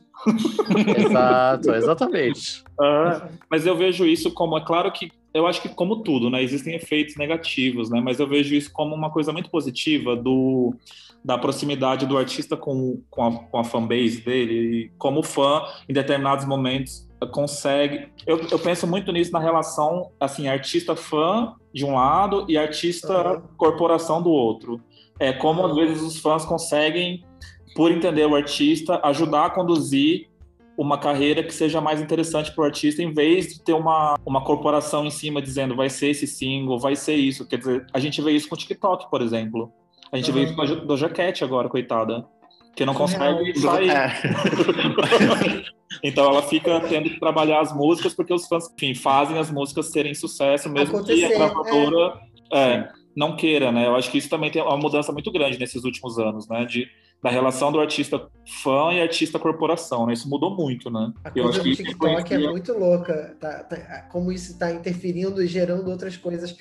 Speaker 4: Exato, exatamente.
Speaker 2: Ah, mas eu vejo isso como, é claro que, eu acho que como tudo, né? Existem efeitos negativos, né? Mas eu vejo isso como uma coisa muito positiva do, da proximidade do artista com, com, a, com a fanbase dele. E como fã, em determinados momentos, consegue... Eu, eu penso muito nisso na relação, assim, artista-fã de um lado e artista-corporação do outro. É como, às vezes, os fãs conseguem, por entender o artista, ajudar a conduzir uma carreira que seja mais interessante para o artista, em vez de ter uma, uma corporação em cima dizendo vai ser esse single, vai ser isso. Quer dizer, a gente vê isso com o TikTok, por exemplo. A gente vê
Speaker 3: Uhum.
Speaker 2: isso com a Jo- do Jaquete agora, coitada. Que não consegue sair.
Speaker 5: É.
Speaker 2: então ela fica tendo que trabalhar as músicas porque os fãs, enfim, fazem as músicas serem sucesso, mesmo que
Speaker 3: Acontecer,
Speaker 2: a gravadora é, não queira, né? Eu acho que isso também tem uma mudança muito grande nesses últimos anos, né? De, da relação do artista fã e artista corporação, né? Isso mudou muito, né?
Speaker 3: A
Speaker 2: Eu
Speaker 3: coisa do TikTok é muito louca. Tá, tá- como isso está interferindo e gerando outras coisas.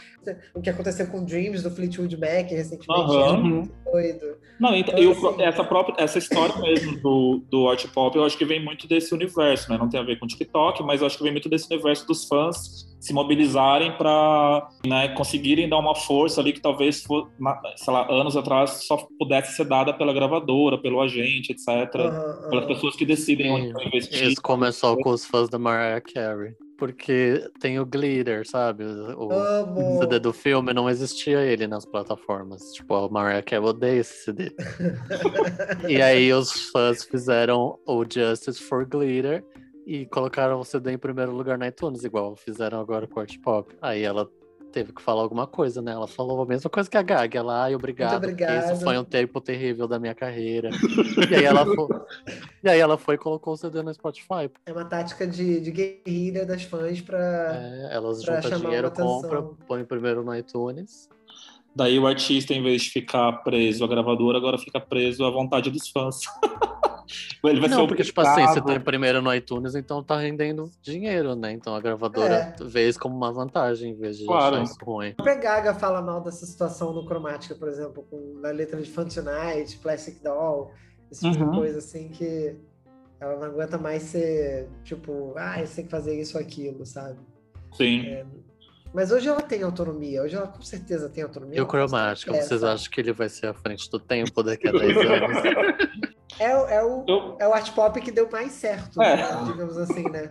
Speaker 3: O que aconteceu com Dreams do Fleetwood Mac recentemente
Speaker 2: Aham.
Speaker 3: é muito doido.
Speaker 2: Não, então,
Speaker 3: Então,
Speaker 2: e o-
Speaker 3: assim-
Speaker 2: essa própria essa história mesmo do, do art pop, eu acho que vem muito desse universo, né? Não tem a ver com TikTok, mas eu acho que vem muito desse universo dos fãs se mobilizarem para né, conseguirem dar uma força ali que talvez, sei lá, anos atrás só pudesse ser dada pela gravadora, pelo agente, etc.
Speaker 3: Aham,
Speaker 2: Pelas pessoas que decidem onde
Speaker 4: Sim,
Speaker 2: investir.
Speaker 4: Isso começou com os fãs da Mariah Carey. Porque tem o Glitter, sabe? O
Speaker 3: Amo.
Speaker 4: CD do filme não existia ele nas plataformas. Tipo, a Mariah Carey odeia esse CD. e aí os fãs fizeram o Justice for Glitter e colocaram o CD em primeiro lugar na iTunes, igual fizeram agora com o Art Pop. Aí ela teve que falar alguma coisa, né? Ela falou a mesma coisa que a Gaga. Ela, ai, obrigado, porque
Speaker 3: obrigada."
Speaker 4: isso foi um tempo terrível da minha carreira. e, aí ela foi, e aí ela foi e colocou o CD no Spotify.
Speaker 3: É uma tática de, de guerrilha das fãs para.
Speaker 4: É, elas
Speaker 3: pra
Speaker 4: juntam dinheiro,
Speaker 3: uma atenção.
Speaker 4: compra, põe primeiro no iTunes.
Speaker 2: Daí o artista, em vez de ficar preso à gravadora, agora fica preso à vontade dos fãs. Ele vai ser
Speaker 4: Não, porque, tipo assim, você tá em primeiro no iTunes, então tá rendendo dinheiro, né? Então a gravadora vê isso como uma vantagem, em vez de
Speaker 2: Claro.
Speaker 4: achar isso ruim.
Speaker 3: A própria Gaga fala mal dessa situação no Cromática, por exemplo, com a letra de Fun Tonight, Plastic Doll, esse tipo
Speaker 2: Uhum.
Speaker 3: de coisa assim que ela não aguenta mais ser, tipo, ah, você tem que fazer isso ou aquilo, sabe?
Speaker 2: Sim.
Speaker 3: Mas hoje ela tem autonomia, hoje ela com certeza tem autonomia.
Speaker 4: E o
Speaker 3: o quer,
Speaker 4: vocês acham que ele vai ser à frente do tempo daqui a 10 anos?
Speaker 3: É, o- é, o,
Speaker 2: Eu,
Speaker 3: é o art pop que deu mais certo,
Speaker 2: É.
Speaker 3: né? digamos assim, né?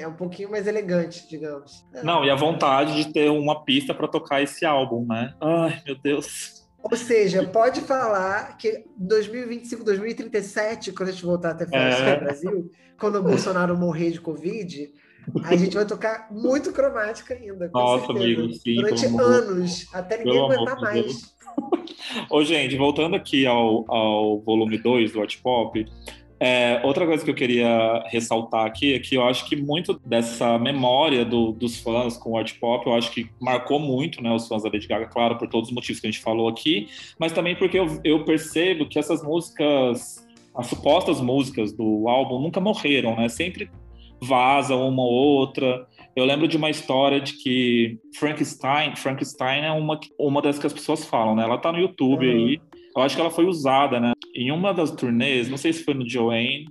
Speaker 3: É um pouquinho mais elegante, digamos.
Speaker 2: Não, e a vontade de ter uma pista para tocar esse álbum, né? Ai, meu Deus.
Speaker 3: Ou seja, pode falar que 2025, 2037, quando a gente voltar até festa
Speaker 2: É.
Speaker 3: Brasil, quando o Bolsonaro morrer de Covid, a gente vai tocar muito cromática ainda. Com
Speaker 2: Nossa,
Speaker 3: certeza.
Speaker 2: amigo, sim,
Speaker 3: Durante
Speaker 2: amor-
Speaker 3: anos, até ninguém
Speaker 2: pelo
Speaker 3: aguentar
Speaker 2: de
Speaker 3: mais.
Speaker 2: Deus. Ô, gente, voltando aqui ao, ao volume 2 do Art Pop, é, outra coisa que eu queria ressaltar aqui é que eu acho que muito dessa memória do- dos fãs com o Art Pop, eu acho que marcou muito né, os fãs da Lady Gaga, claro, por todos os motivos que a gente falou aqui, mas também porque eu, eu percebo que essas músicas, as supostas músicas do álbum nunca morreram, né? Sempre vazam uma ou outra. Eu lembro de uma história de que Frankenstein, Frankenstein é uma, uma das que as pessoas falam, né? Ela tá no YouTube
Speaker 3: Uhum.
Speaker 2: aí. Eu acho que ela foi usada, né? Em uma das turnês, não sei se foi no Joanne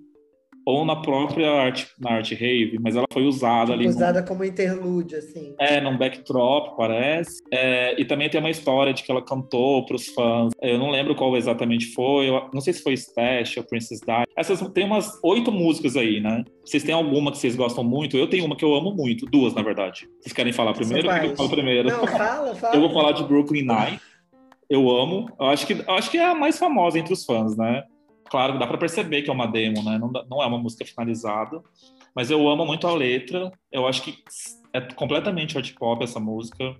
Speaker 2: ou na própria arte, na arte rave, mas ela foi usada ali.
Speaker 3: Usada num, como interlude, assim.
Speaker 2: É, num backdrop, parece. É, e também tem uma história de que ela cantou para os fãs. Eu não lembro qual exatamente foi. Eu, não sei se foi Stash ou Princess Di. Essas tem umas oito músicas aí, né? Vocês têm alguma que vocês gostam muito? Eu tenho uma que eu amo muito, duas, na verdade. Vocês querem falar primeiro? Eu falo primeiro.
Speaker 3: Não, fala, fala.
Speaker 2: Eu vou falar de Brooklyn Nine. Eu amo. Eu acho que, eu acho que é a mais famosa entre os fãs, né? Claro, dá para perceber que é uma demo, né? Não, não é uma música finalizada, mas eu amo muito a letra. Eu acho que é completamente art pop essa música.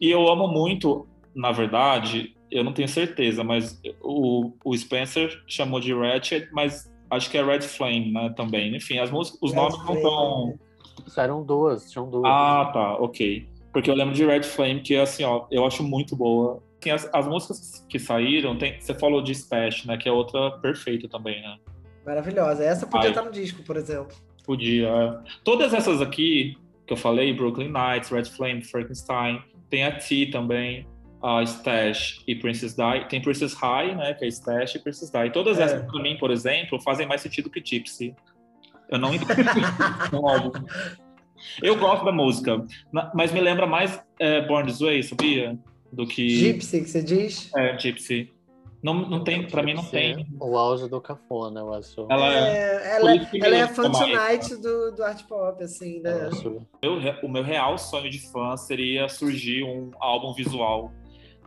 Speaker 2: E eu amo muito, na verdade, eu não tenho certeza, mas o, o Spencer chamou de Ratchet, mas acho que é Red Flame, né? Também. Enfim, as músicas, os Red nomes não estão.
Speaker 4: Eram duas, tinham duas.
Speaker 2: Ah, tá, ok. Porque eu lembro de Red Flame, que assim, ó, eu acho muito boa. Assim, as, as, músicas que saíram, tem, você falou de Spash, né? Que é outra perfeita também, né?
Speaker 3: Maravilhosa. Essa podia Ai, estar no disco, por exemplo.
Speaker 2: Podia. É. Todas essas aqui que eu falei, Brooklyn Nights, Red Flame, Frankenstein, tem a T também, a Stash e Princess Di. Tem Princess High, né? Que é Stash e Princess Di. E todas é. essas, pra mim, por exemplo, fazem mais sentido que Gypsy. Eu não entendo Eu gosto da música, mas me lembra mais é, Born This Way, sabia? Do que.
Speaker 3: Gypsy, que você diz?
Speaker 2: É, Gypsy. Não, não tem, pra mim não tem.
Speaker 4: O auge do cafona, eu acho.
Speaker 3: Ela é, ela, ela é a fan tonight do, do art pop, assim, né?
Speaker 2: o meu real sonho de fã seria surgir um álbum visual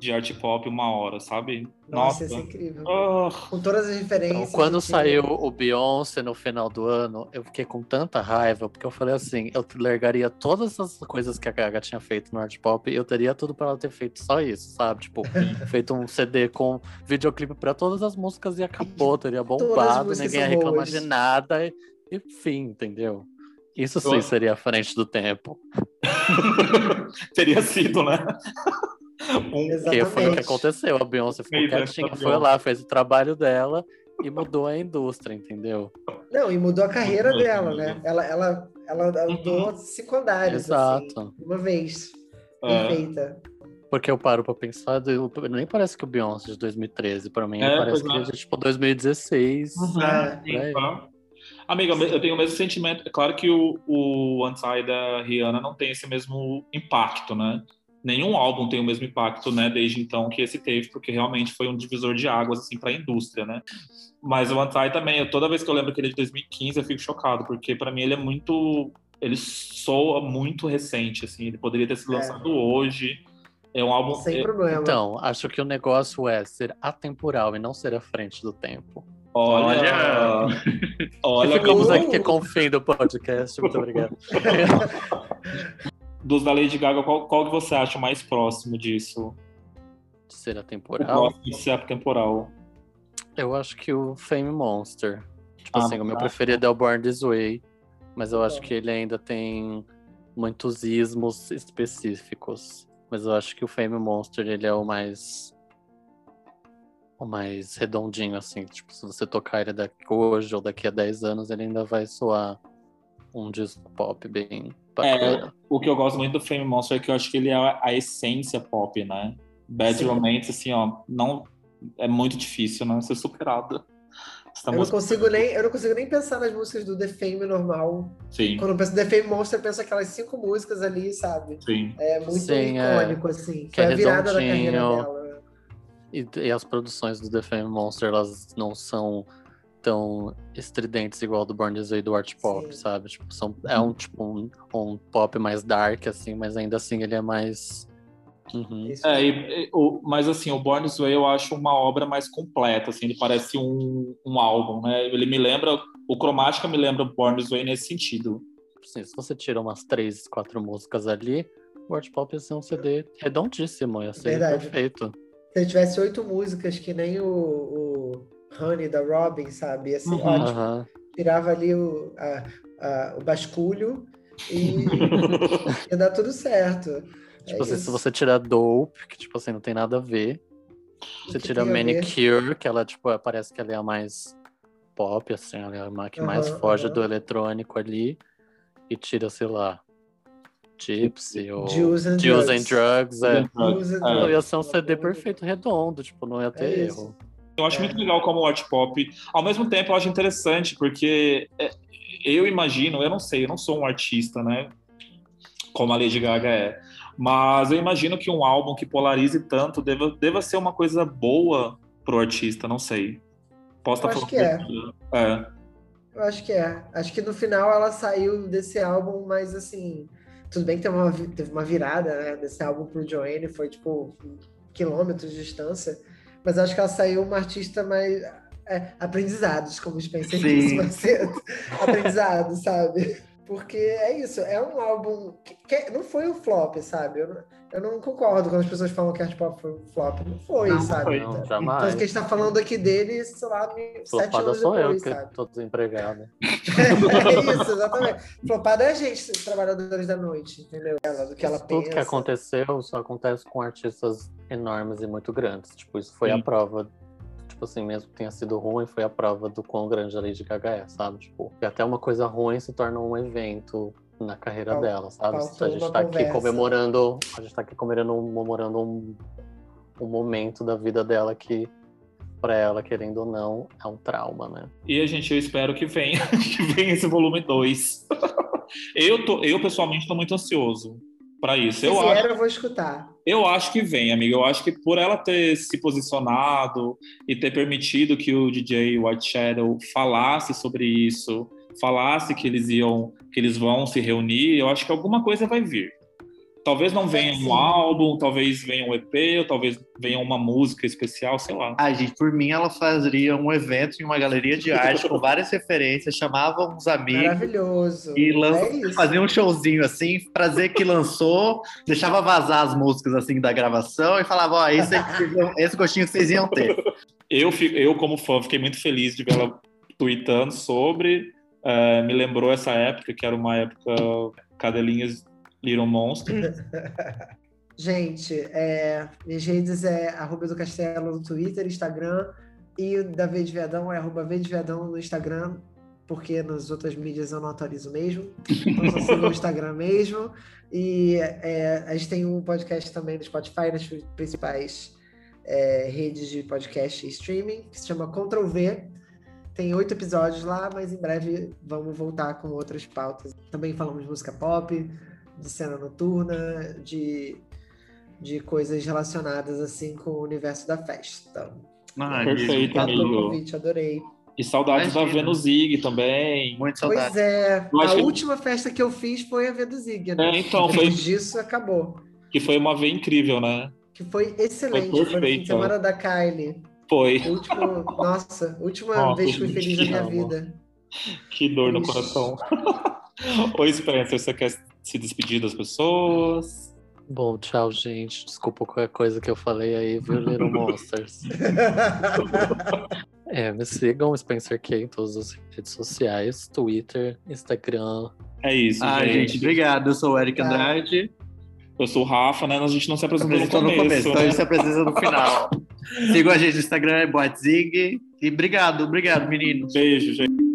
Speaker 2: de art pop uma hora, sabe?
Speaker 3: Nossa, Nossa. isso é incrível. Oh. Com todas as referências.
Speaker 4: Então, quando saiu o Beyoncé no final do ano, eu fiquei com tanta raiva, porque eu falei assim, eu largaria todas as coisas que a Gaga tinha feito no art pop e eu teria tudo para ela ter feito só isso, sabe? Tipo, feito um CD com videoclipe para todas as músicas e acabou, teria bombado, ninguém ia reclamar de nada, e, enfim, entendeu? Isso sim seria a frente do tempo.
Speaker 2: teria sido, né?
Speaker 4: Um... Que foi o que aconteceu. A Beyoncé ficou quietinha, foi lá, fez o trabalho dela e mudou a indústria, entendeu?
Speaker 3: Não, e mudou a carreira dela, né? Ela, ela, ela andou uhum. cinco andares, assim, Exato. Assim, uma vez. É. Perfeita.
Speaker 4: Porque eu paro pra pensar, nem parece que o Beyoncé de 2013, pra mim, é, parece que é de tipo 2016. Uhum. É.
Speaker 2: Amiga, eu tenho o mesmo sentimento. É claro que o, o Anti da Rihanna não tem esse mesmo impacto, né? Nenhum álbum tem o mesmo impacto, né, desde então que esse teve, porque realmente foi um divisor de águas assim para a indústria, né? Mas o Antai também, toda vez que eu lembro que ele é de 2015, eu fico chocado, porque para mim ele é muito ele soa muito recente assim, ele poderia ter sido é. lançado é. hoje. É um álbum
Speaker 3: sem problema.
Speaker 4: Então, acho que o negócio é ser atemporal e não ser à frente do tempo.
Speaker 2: Olha!
Speaker 4: Olha! Ficamos aqui com o fim do podcast. Muito obrigado.
Speaker 2: dos da Lady Gaga, qual, qual que você acha mais próximo disso?
Speaker 4: De ser atemporal?
Speaker 2: De ser atemporal.
Speaker 4: Eu acho que o Fame Monster. Tipo ah, assim, o meu tá. preferido é o Born This Way. Mas eu acho que ele ainda tem muitos ismos específicos. Mas eu acho que o Fame Monster, ele é o mais... O mais redondinho, assim. Tipo, se você tocar ele daqui hoje ou daqui a 10 anos, ele ainda vai soar um disco pop bem
Speaker 2: é, o que eu gosto muito do Fame Monster é que eu acho que ele é a essência pop, né? Bad Sim. Romance, assim, ó, não é muito difícil, não ser superada.
Speaker 3: Eu não, consigo nem, eu não consigo nem pensar nas músicas do The Fame normal.
Speaker 2: Sim.
Speaker 3: Quando eu penso The Fame Monster, eu penso aquelas cinco músicas ali, sabe?
Speaker 2: Sim.
Speaker 3: É muito Sim, é. icônico, é... assim. Que Foi é a virada da carreira dela.
Speaker 4: E, e, as produções do The Fame Monster, elas não são tão estridentes igual do Born This Way do art pop, Sim. sabe? Tipo, são, é um tipo um, um, pop mais dark, assim, mas ainda assim ele é mais.
Speaker 2: Uhum. É, e, e, o, mas assim, o Born This Way eu acho uma obra mais completa, assim, ele parece um, um álbum, né? Ele me lembra, o Cromática me lembra Born This Way nesse sentido.
Speaker 4: Sim, se você tira umas três, quatro músicas ali, o art pop ia ser um CD redondíssimo, ia ser Verdade. perfeito.
Speaker 3: Se ele tivesse oito músicas que nem o, o Honey da Robin, sabe? Assim, uhum, ótimo. Uhum. Tirava ali o, a, a, o basculho e ia dar tudo certo.
Speaker 4: Tipo é assim, se você tirar Dope, que tipo assim, não tem nada a ver. Você tira Manicure, que ela, tipo, parece que ela é a mais pop, assim, ela é a que mais foge do eletrônico ali. E tira, sei lá, Gypsy ou
Speaker 3: Juice and
Speaker 4: Drugs. And drugs é. And drugs. Ia ser um CD perfeito, redondo, tipo, não ia ter é erro.
Speaker 2: Eu acho
Speaker 3: É.
Speaker 2: muito legal como o art pop. Ao mesmo tempo, eu acho interessante, porque é, eu imagino, eu não sei, eu não sou um artista, né? Como a Lady Gaga é. Mas eu imagino que um álbum que polarize tanto deva, deva ser uma coisa boa pro artista, não sei. Posso
Speaker 3: Eu
Speaker 2: estar
Speaker 3: acho que é.
Speaker 2: É.
Speaker 3: Eu acho que é. Acho que no final ela saiu desse álbum, mas assim. Tudo bem que teve uma, teve uma virada, né? Desse álbum pro Joanne, foi tipo quilômetros de distância. Mas acho que ela saiu uma artista mais. é, aprendizados, como o Spencer
Speaker 5: Sim.
Speaker 3: disse mais cedo. Aprendizado, sabe? Porque é isso, é um álbum que, que não foi um flop, sabe? Eu eu não concordo quando as pessoas falam que Art Pop foi flop. Não foi,
Speaker 2: Não
Speaker 3: sabe?
Speaker 4: Não,
Speaker 3: Então,
Speaker 4: jamais.
Speaker 3: Tanto que a gente tá falando aqui dele, sei lá, me- sete
Speaker 4: Flopada
Speaker 3: anos
Speaker 4: sou eu,
Speaker 3: depois,
Speaker 4: que
Speaker 3: sabe?
Speaker 4: tô desempregado.
Speaker 3: É isso, exatamente. Flopada é a gente, trabalhadores da noite, entendeu? Ela, do que ela
Speaker 4: Tudo
Speaker 3: pensa.
Speaker 4: que aconteceu só acontece com artistas enormes e muito grandes. Tipo, isso foi
Speaker 2: Sim.
Speaker 4: a prova. Tipo assim, mesmo que tenha sido ruim, foi a prova do quão grande a Lady Gaga é, sabe? Tipo, que até uma coisa ruim se torna um evento na carreira dela, sabe?
Speaker 3: faltou
Speaker 4: A gente
Speaker 3: uma
Speaker 4: tá aqui comemorando. A gente tá aqui comemorando, comemorando um, um momento da vida dela que, pra ela, querendo ou não, é um trauma, né?
Speaker 2: E a gente, eu espero que venha, que venha esse volume 2. eu, tô, eu, pessoalmente, tô muito ansioso para isso.
Speaker 3: Se
Speaker 2: Eu
Speaker 3: vier,
Speaker 2: acho,
Speaker 3: eu vou escutar.
Speaker 2: eu acho que vem, amigo. Eu acho que por ela ter se posicionado e ter permitido que o DJ White Shadow falasse sobre isso, falasse que eles iam, que eles vão se reunir, eu acho que alguma coisa vai vir. Talvez não venha um álbum, talvez venha um EP, ou talvez venha uma música especial, sei lá.
Speaker 5: Ai, gente, por mim ela fazia um evento em uma galeria de arte com várias referências, chamava uns amigos
Speaker 3: Maravilhoso.
Speaker 5: e
Speaker 3: É
Speaker 5: fazia um showzinho assim, pra dizer que lançou, deixava vazar as músicas assim da gravação e falava, ó, esse, esse gostinho que vocês iam ter.
Speaker 2: Eu, eu, como fã, fiquei muito feliz de ver ela tweetando sobre. Eh, me lembrou essa época, que era uma época cadelinhas Little Monster.
Speaker 3: Gente, é, minhas redes é arroba do Castelo no Twitter, Instagram, e da Verde Viadão é arroba Verde Viadão no Instagram, porque nas outras mídias eu não atualizo mesmo. Então só siga o Instagram mesmo. E é, a gente tem um podcast também no Spotify, nas principais é, redes de podcast e streaming, que se chama Ctrl V. Tem oito episódios lá, mas em breve vamos voltar com outras pautas. Também falamos de música pop, de cena noturna, de, de coisas relacionadas assim com o universo da festa.
Speaker 5: Ai,
Speaker 2: Perfeito,
Speaker 3: Obrigado pelo
Speaker 2: amigo.
Speaker 3: convite, adorei.
Speaker 2: E saudades da
Speaker 5: Imagina.
Speaker 2: Venusig também.
Speaker 5: Muito saudade.
Speaker 3: Pois é, a
Speaker 2: que-
Speaker 3: última festa que eu fiz foi a Veduzig, né?
Speaker 2: É, então, foi-
Speaker 3: Depois disso acabou.
Speaker 2: Que foi uma vez incrível, né?
Speaker 3: Que foi excelente.
Speaker 2: Foi
Speaker 3: Foi, no fim de
Speaker 2: perfeito,
Speaker 3: semana da Kylie.
Speaker 2: Foi.
Speaker 3: Último, nossa, última
Speaker 2: Nossa,
Speaker 3: vez que fui feliz na minha
Speaker 4: amo.
Speaker 3: vida.
Speaker 2: Que dor no
Speaker 3: Ixi.
Speaker 2: coração. Oi, Spencer, você quer se despedir das pessoas?
Speaker 4: Bom, tchau, gente. Desculpa qualquer coisa que eu falei aí, viu, Little Monsters? É, me sigam, Spencer K, em todas as redes sociais, Twitter, Instagram.
Speaker 2: É isso,
Speaker 5: Ai, gente, obrigado. Eu sou o Eric. Andrade.
Speaker 2: Eu sou o Rafa, né? A gente não se apresentou no começo.
Speaker 5: no começo, então a
Speaker 2: né?
Speaker 5: gente se apresenta no final. Sigam a gente no Instagram, é Boatzig. E obrigado, obrigado, menino.
Speaker 2: Beijo, gente.